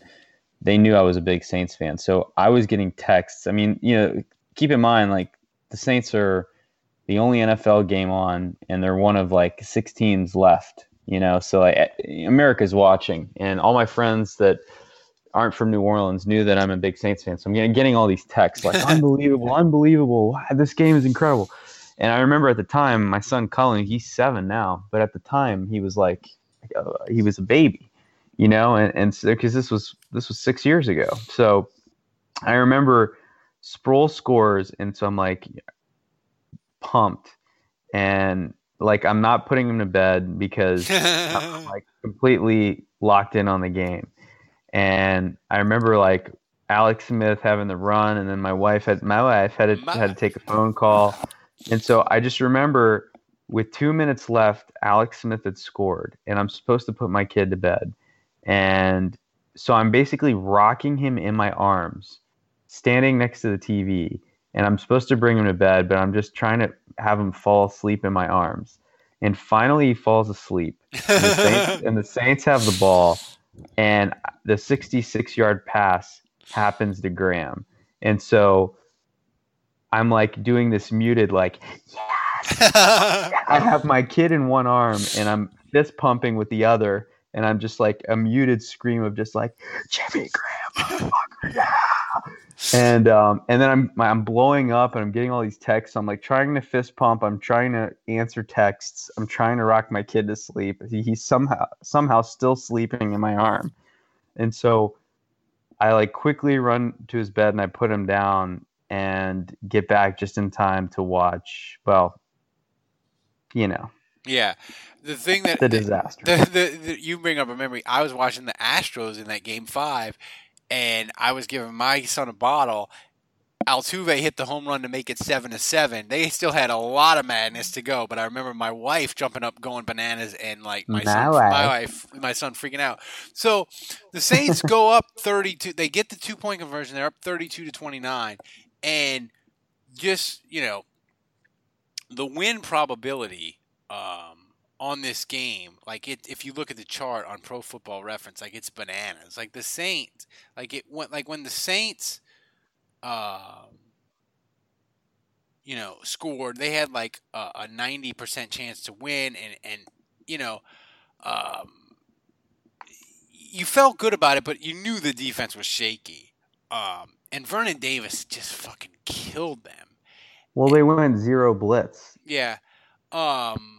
they knew I was a big Saints fan. So I was getting texts. I mean, you know, keep in mind like the Saints are the only NFL game on, and they're one of like six teams left. You know, so like, America's watching, and all my friends that aren't from New Orleans knew that I'm a big Saints fan. So I'm getting all these texts like, [laughs] unbelievable, unbelievable. Wow, this game is incredible. And I remember at the time, my son Cullen, he's seven now, but at the time he was like, uh, he was a baby, you know, and and because this was this was six years ago. So I remember Sproles scores, and so I'm like pumped, and like I'm not putting him to bed because I'm [laughs] like completely locked in on the game. And I remember like Alex Smith having the run, and then my wife had my wife had to, had to take a phone call and so I just remember with two minutes left, Alex Smith had scored, and I'm supposed to put my kid to bed. And so I'm basically rocking him in my arms, standing next to the TV, and I'm supposed to bring him to bed, but I'm just trying to have him fall asleep in my arms. And finally, he falls asleep. And the Saints, [laughs] and the Saints have the ball, and the 66 yard pass happens to Graham. And so I'm like doing this muted, like, yes. [laughs] I have my kid in one arm and I'm fist pumping with the other. And I'm just like a muted scream of just like, Jimmy Graham, yeah. And um, and then I'm I'm blowing up and I'm getting all these texts. I'm like trying to fist pump. I'm trying to answer texts. I'm trying to rock my kid to sleep. He, he's somehow somehow still sleeping in my arm, and so I like quickly run to his bed and I put him down and get back just in time to watch. Well, you know. Yeah, the thing that the disaster. The, the, the, you bring up a memory. I was watching the Astros in that game five, and I was giving my son a bottle. Altuve hit the home run to make it seven to seven. They still had a lot of madness to go, but I remember my wife jumping up, going bananas, and like my, my son, wife. my wife, my son freaking out. So the Saints go [laughs] up thirty-two. They get the two-point conversion. They're up thirty-two to twenty-nine, and just you know the win probability um, on this game like it if you look at the chart on pro football reference like it's bananas like the saints like it went like when the saints um, you know scored they had like a, a 90% chance to win and and you know um, you felt good about it but you knew the defense was shaky um, and Vernon Davis just fucking killed them. Well, they went zero blitz. Yeah. Um,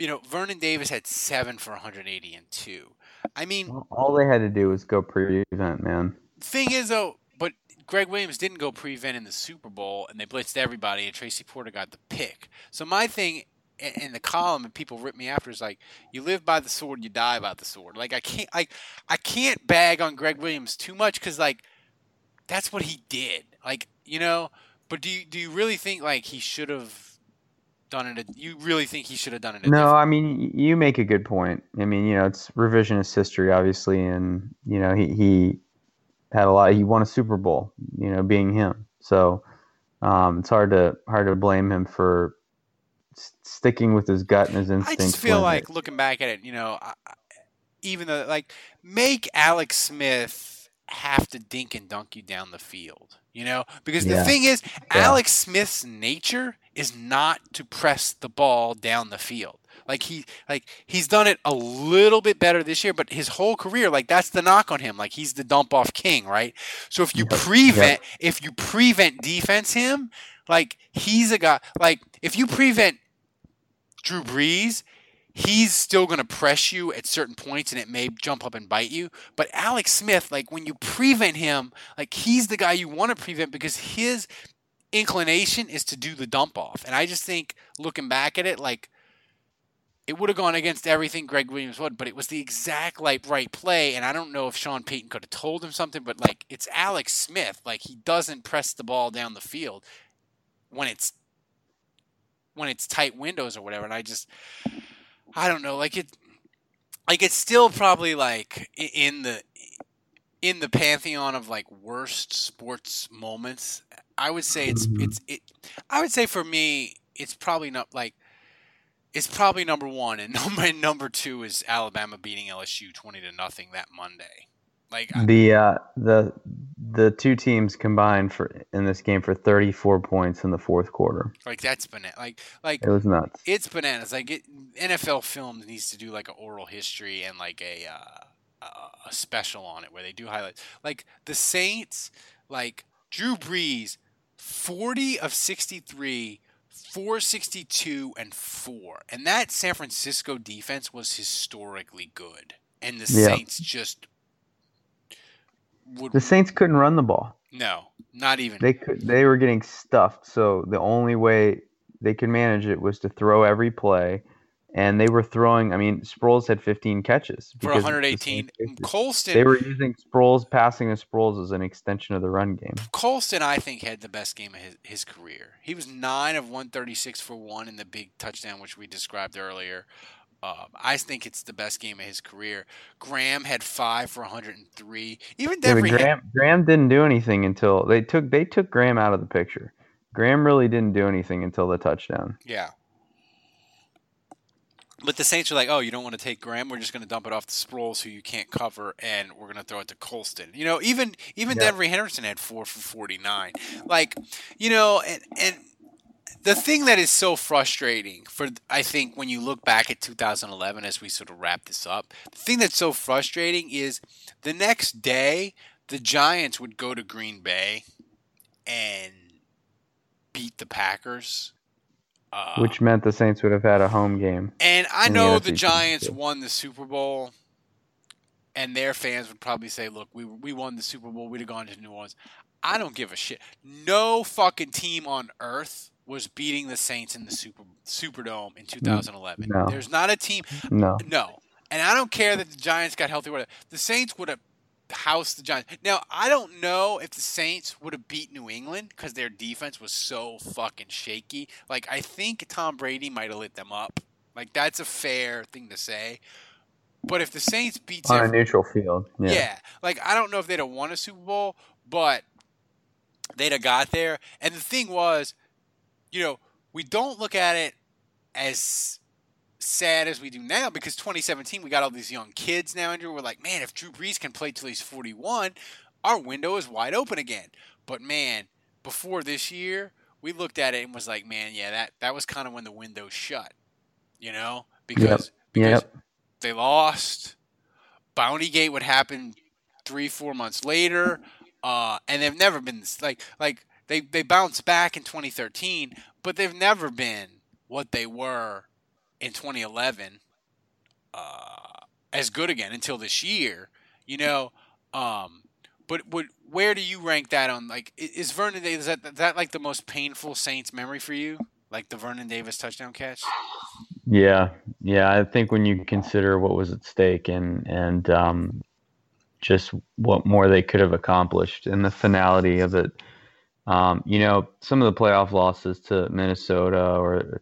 you know, Vernon Davis had seven for 180 and two. I mean, all they had to do was go prevent, man. Thing is, though, but Gregg Williams didn't go prevent in the Super Bowl, and they blitzed everybody, and Tracy Porter got the pick. So my thing in the column, and people rip me after, is like, you live by the sword, you die by the sword. Like I can't, like I can't bag on Gregg Williams too much because like that's what he did. Like, you know, but do you do you really think like he should have done it? You really think he should have done it? No, I mean, you make a good point. I mean, you know, it's revisionist history, obviously, and you know, he he had a lot. He won a Super Bowl, you know, being him. So um, it's hard to hard to blame him for sticking with his gut and his instincts. I just feel like it. looking back at it, you know, even though like make Alex Smith have to dink and dunk you down the field. You know, because yeah. the thing is, yeah. Alex Smith's nature is not to press the ball down the field. Like he, like he's done it a little bit better this year, but his whole career, like that's the knock on him. Like he's the dump off king, right? So if you prevent, if you prevent defense him, like he's a guy. Like if you prevent Drew Brees, he's still going to press you at certain points and it may jump up and bite you. But Alex Smith, like when you prevent him, like he's the guy you want to prevent because his inclination is to do the dump off. And I just think looking back at it, like it would have gone against everything Gregg Williams would, but it was the exact like right play. And I don't know if Sean Payton could have told him something, but like it's Alex Smith. Like he doesn't press the ball down the field when it's when it's tight windows or whatever. And I just I don't know, like it, like it's still probably like in the in the pantheon of like worst sports moments. I would say it's mm-hmm. it's it. I would say for me, it's probably not like it's probably number one, and [laughs] number number two is Alabama beating LSU twenty to nothing that Monday. Like the uh, the the two teams combined for in this game for 34 points in the fourth quarter. Like that's banana. Like like it was nuts. It's bananas. Like it, NFL Films needs to do like an oral history and like a uh, a special on it where they do highlights. Like the Saints, like Drew Brees, 40 of 63 462 and 4. And that San Francisco defense was historically good. And the yeah. Saints just would The Saints couldn't run the ball. No, not even. They could they were getting stuffed, so the only way they could manage it was to throw every play and they were throwing. I mean, Sproles had 15 catches for 118. Colston. They were using Sproles, passing to Sproles as an extension of the run game. Colston, I think, had the best game of his, his career. He was nine of 136 for one in the big touchdown, which we described earlier. Uh, I think it's the best game of his career. Graham had five for 103. Even yeah, Graham, had, Graham didn't do anything until they took they took Graham out of the picture. Graham really didn't do anything until the touchdown. Yeah. But the Saints are like, oh, you don't want to take Graham. We're just going to dump it off to Sproles, who you can't cover, and we're going to throw it to Colston. You know, even even yeah. Devery Henderson had four for forty nine. Like, you know, and and the thing that is so frustrating for I think when you look back at 2011 as we sort of wrap this up, the thing that's so frustrating is the next day the Giants would go to Green Bay and beat the Packers uh, Which meant the Saints would have had a home game. And I know the, the Giants won the Super Bowl, and their fans would probably say, "Look, we we won the Super Bowl. We'd have gone to New Orleans." I don't give a shit. No fucking team on earth was beating the Saints in the Super Superdome in 2011. No. There's not a team. No. No. And I don't care that the Giants got healthy. Whatever. The Saints would have house the Giants. Now, I don't know if the Saints would have beat New England because their defense was so fucking shaky. Like, I think Tom Brady might have lit them up. Like, that's a fair thing to say. But if the Saints beat on a neutral field, yeah. yeah, like I don't know if they'd have won a Super Bowl, but they'd have got there. And the thing was, you know, we don't look at it as sad as we do now because 2017 we got all these young kids now Andrew we're like man if Drew Brees can play till he's 41 our window is wide open again but man before this year we looked at it and was like man yeah that that was kind of when the window shut you know because yep. because yep. they lost Bounty Gate would happen 3 4 months later uh, and they've never been like like they they bounced back in 2013 but they've never been what they were in 2011 uh, as good again until this year. You know, um, but would where do you rank that on? Like, is Vernon Davis is that, that like the most painful Saints memory for you? Like the Vernon Davis touchdown catch? Yeah, yeah. I think when you consider what was at stake and and um, just what more they could have accomplished and the finality of it. Um, you know, some of the playoff losses to Minnesota or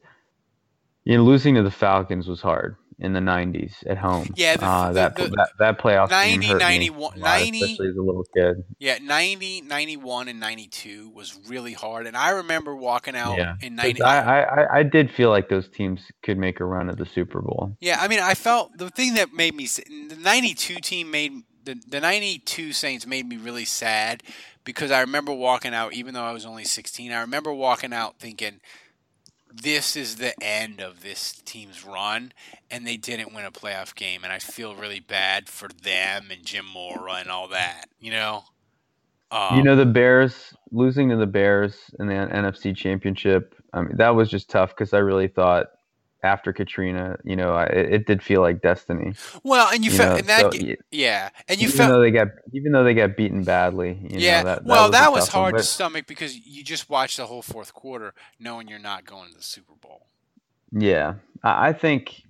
you know, losing to the Falcons was hard in the 90s at home. Yeah, the, uh, that, the, that that playoff 90, 91, 90, especially as a little kid. Yeah, 90, 91, and 92 was really hard. And I remember walking out yeah. in 90. I, I, I did feel like those teams could make a run at the Super Bowl. Yeah, I mean, I felt the thing that made me the 92 team made the, the 92 Saints made me really sad because I remember walking out, even though I was only 16, I remember walking out thinking – this is the end of this team's run, and they didn't win a playoff game, and I feel really bad for them and Jim Mora and all that. You know. Um, you know the Bears losing to the Bears in the NFC Championship. I mean that was just tough because I really thought after Katrina, you know, I, it did feel like destiny. Well, and you, you felt that, so, yeah, and you even felt though they got even though they got beaten badly. yeah, know, that, that well, was that was hard one, to stomach because you just watched the whole fourth quarter, knowing you're not going to the Super Bowl. Yeah, I think,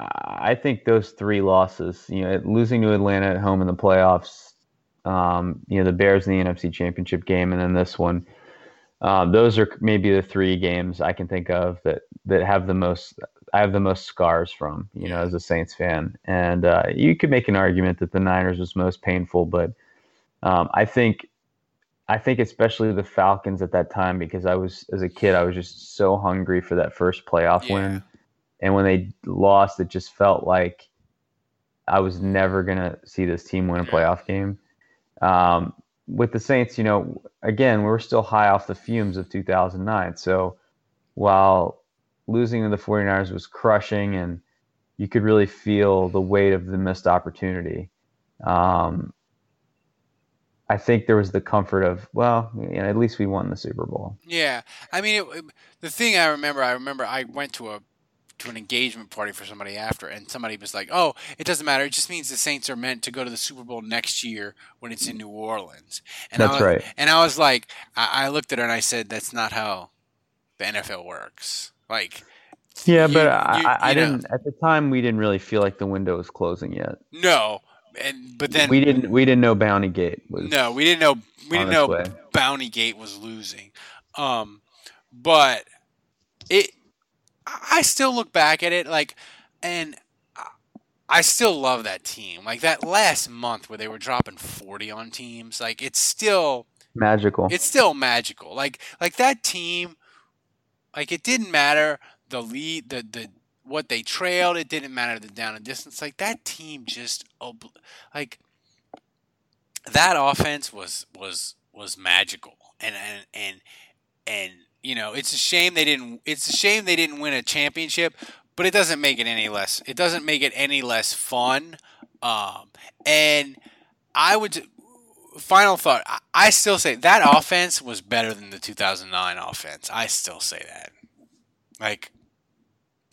I think those three losses, you know, losing to Atlanta at home in the playoffs, um, you know, the Bears in the NFC Championship game, and then this one uh, those are maybe the three games I can think of that that have the most I have the most scars from, you know, as a Saints fan. And uh, you could make an argument that the Niners was most painful, but um, I think I think especially the Falcons at that time because I was as a kid I was just so hungry for that first playoff Yeah. win, and when they lost, it just felt like I was never gonna see this team win a playoff game. Um, with the Saints, you know, again we're still high off the fumes of 2009. So while losing to the 49ers was crushing and you could really feel the weight of the missed opportunity. Um, I think there was the comfort of, well, you know, at least we won the Super Bowl. Yeah, I mean, it, it- the thing I remember, I remember I went to a to an engagement party for somebody after, and somebody was like, "Oh, it doesn't matter. It just means the Saints are meant to go to the Super Bowl next year when it's in New Orleans." And I That's was, right. And I was like, I, I looked at her and I said, "That's not how the NFL works." Like, Yeah, You- but you- I, I you know. didn't. At the time, we didn't really feel like the window was closing yet. no, and but then we didn't. We didn't know Bounty Gate was. No, we didn't know. We didn't know way. Bounty Gate was losing. Um, but it, I still look back at it like, and I- still love that team. Like that last month where they were dropping forty on teams. Like it's still, magical. it's still magical. Like like that team. Like it didn't matter the lead, the the what they trailed. It didn't matter the down and distance. Like that team just obl- like that offense was was was magical and and and and you know it's a shame they didn't it's a shame they didn't win a championship but it doesn't make it any less it doesn't make it any less fun. Um and i would final thought I, I still say that offense was better than the 2009 offense. I still say that. Like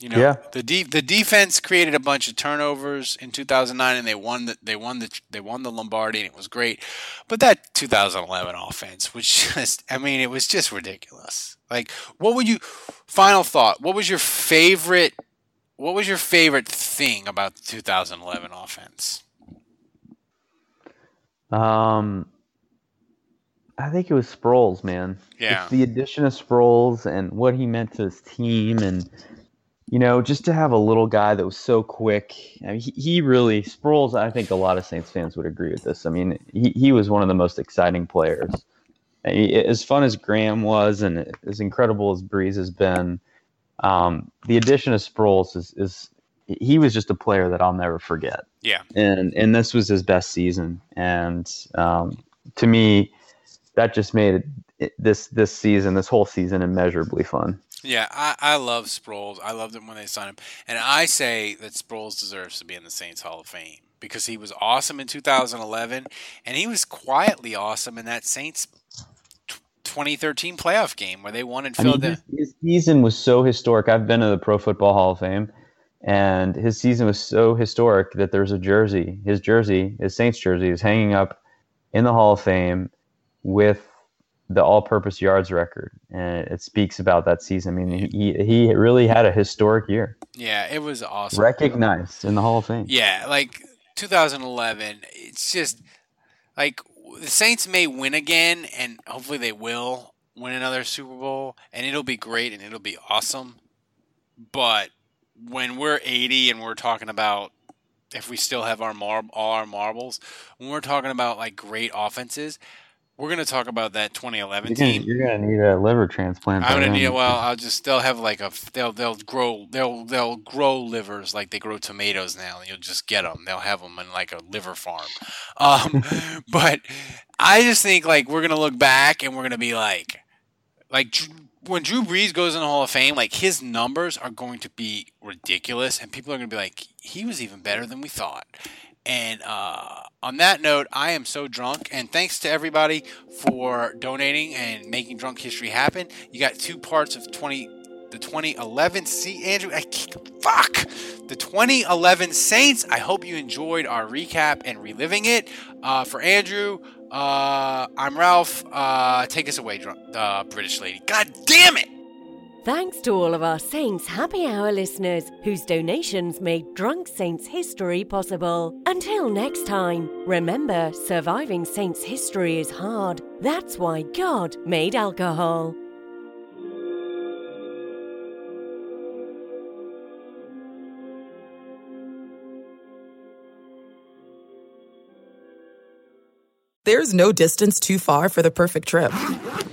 you know, Yeah. the de- the defense created a bunch of turnovers in 2009, and they won the they won the they won the Lombardi, and it was great. But that 2011 offense was [laughs] just, I mean, it was just ridiculous. Like, what would you? Final thought. What was your favorite? What was your favorite thing about the 2011 offense? Um, I think it was Sproles, man. Yeah. It's the addition of Sproles and what he meant to his team, and you know, just to have a little guy that was so quick. I mean, he, he really Sproles. I think a lot of Saints fans would agree with this. I mean, he, he was one of the most exciting players. As fun as Graham was, and as incredible as Brees has been, um, the addition of Sproles is, is he was just a player that I'll never forget Yeah. and and this was his best season. And um, to me, that just made it, it, this this season, this whole season, immeasurably fun. Yeah, I, I love Sproles. I loved him when they signed him. And I say that Sproles deserves to be in the Saints Hall of Fame because he was awesome in 2011 and he was quietly awesome in that Saints 2013 playoff game where they won in I mean, his, his season was so historic. I've been to the Pro Football Hall of Fame, and his season was so historic that there's a jersey. His jersey, his Saints jersey, is hanging up in the Hall of Fame with the all-purpose yards record, and it speaks about that season. I mean, he he really had a historic year, Yeah, it was awesome. recognized in the Hall of Fame. Yeah, like 2011, it's just like the Saints may win again, and hopefully they will win another Super Bowl, and it'll be great and it'll be awesome. But when we're 80 and we're talking about if we still have our mar- all our marbles, when we're talking about like great offenses, we're gonna talk about that 2011 You're gonna, team. you're gonna need a liver transplant. I'm gonna need. Well, I'll just. They'll have like a. They'll they'll grow. They'll they'll grow livers like they grow tomatoes now. And you'll just get them. They'll have them in like a liver farm. Um, [laughs] but I just think like we're gonna look back and we're gonna be like, like when Drew Brees goes in the Hall of Fame, like his numbers are going to be ridiculous, and people are gonna be like, he was even better than we thought. And uh, on that note, I am so drunk. And thanks to everybody for donating and making drunk history happen. You got two parts of 20, the 2011. See, Andrew, I fuck the 2011 Saints. I hope you enjoyed our recap and reliving it. Uh, for Andrew, uh, I'm Ralph. Uh, take us away, drunk, uh, British lady. God damn it! Thanks to all of our Saints Happy Hour listeners whose donations made Drunk Saints history possible. Until next time, remember surviving Saints history is hard. That's why God made alcohol. There's no distance too far for the perfect trip. [laughs]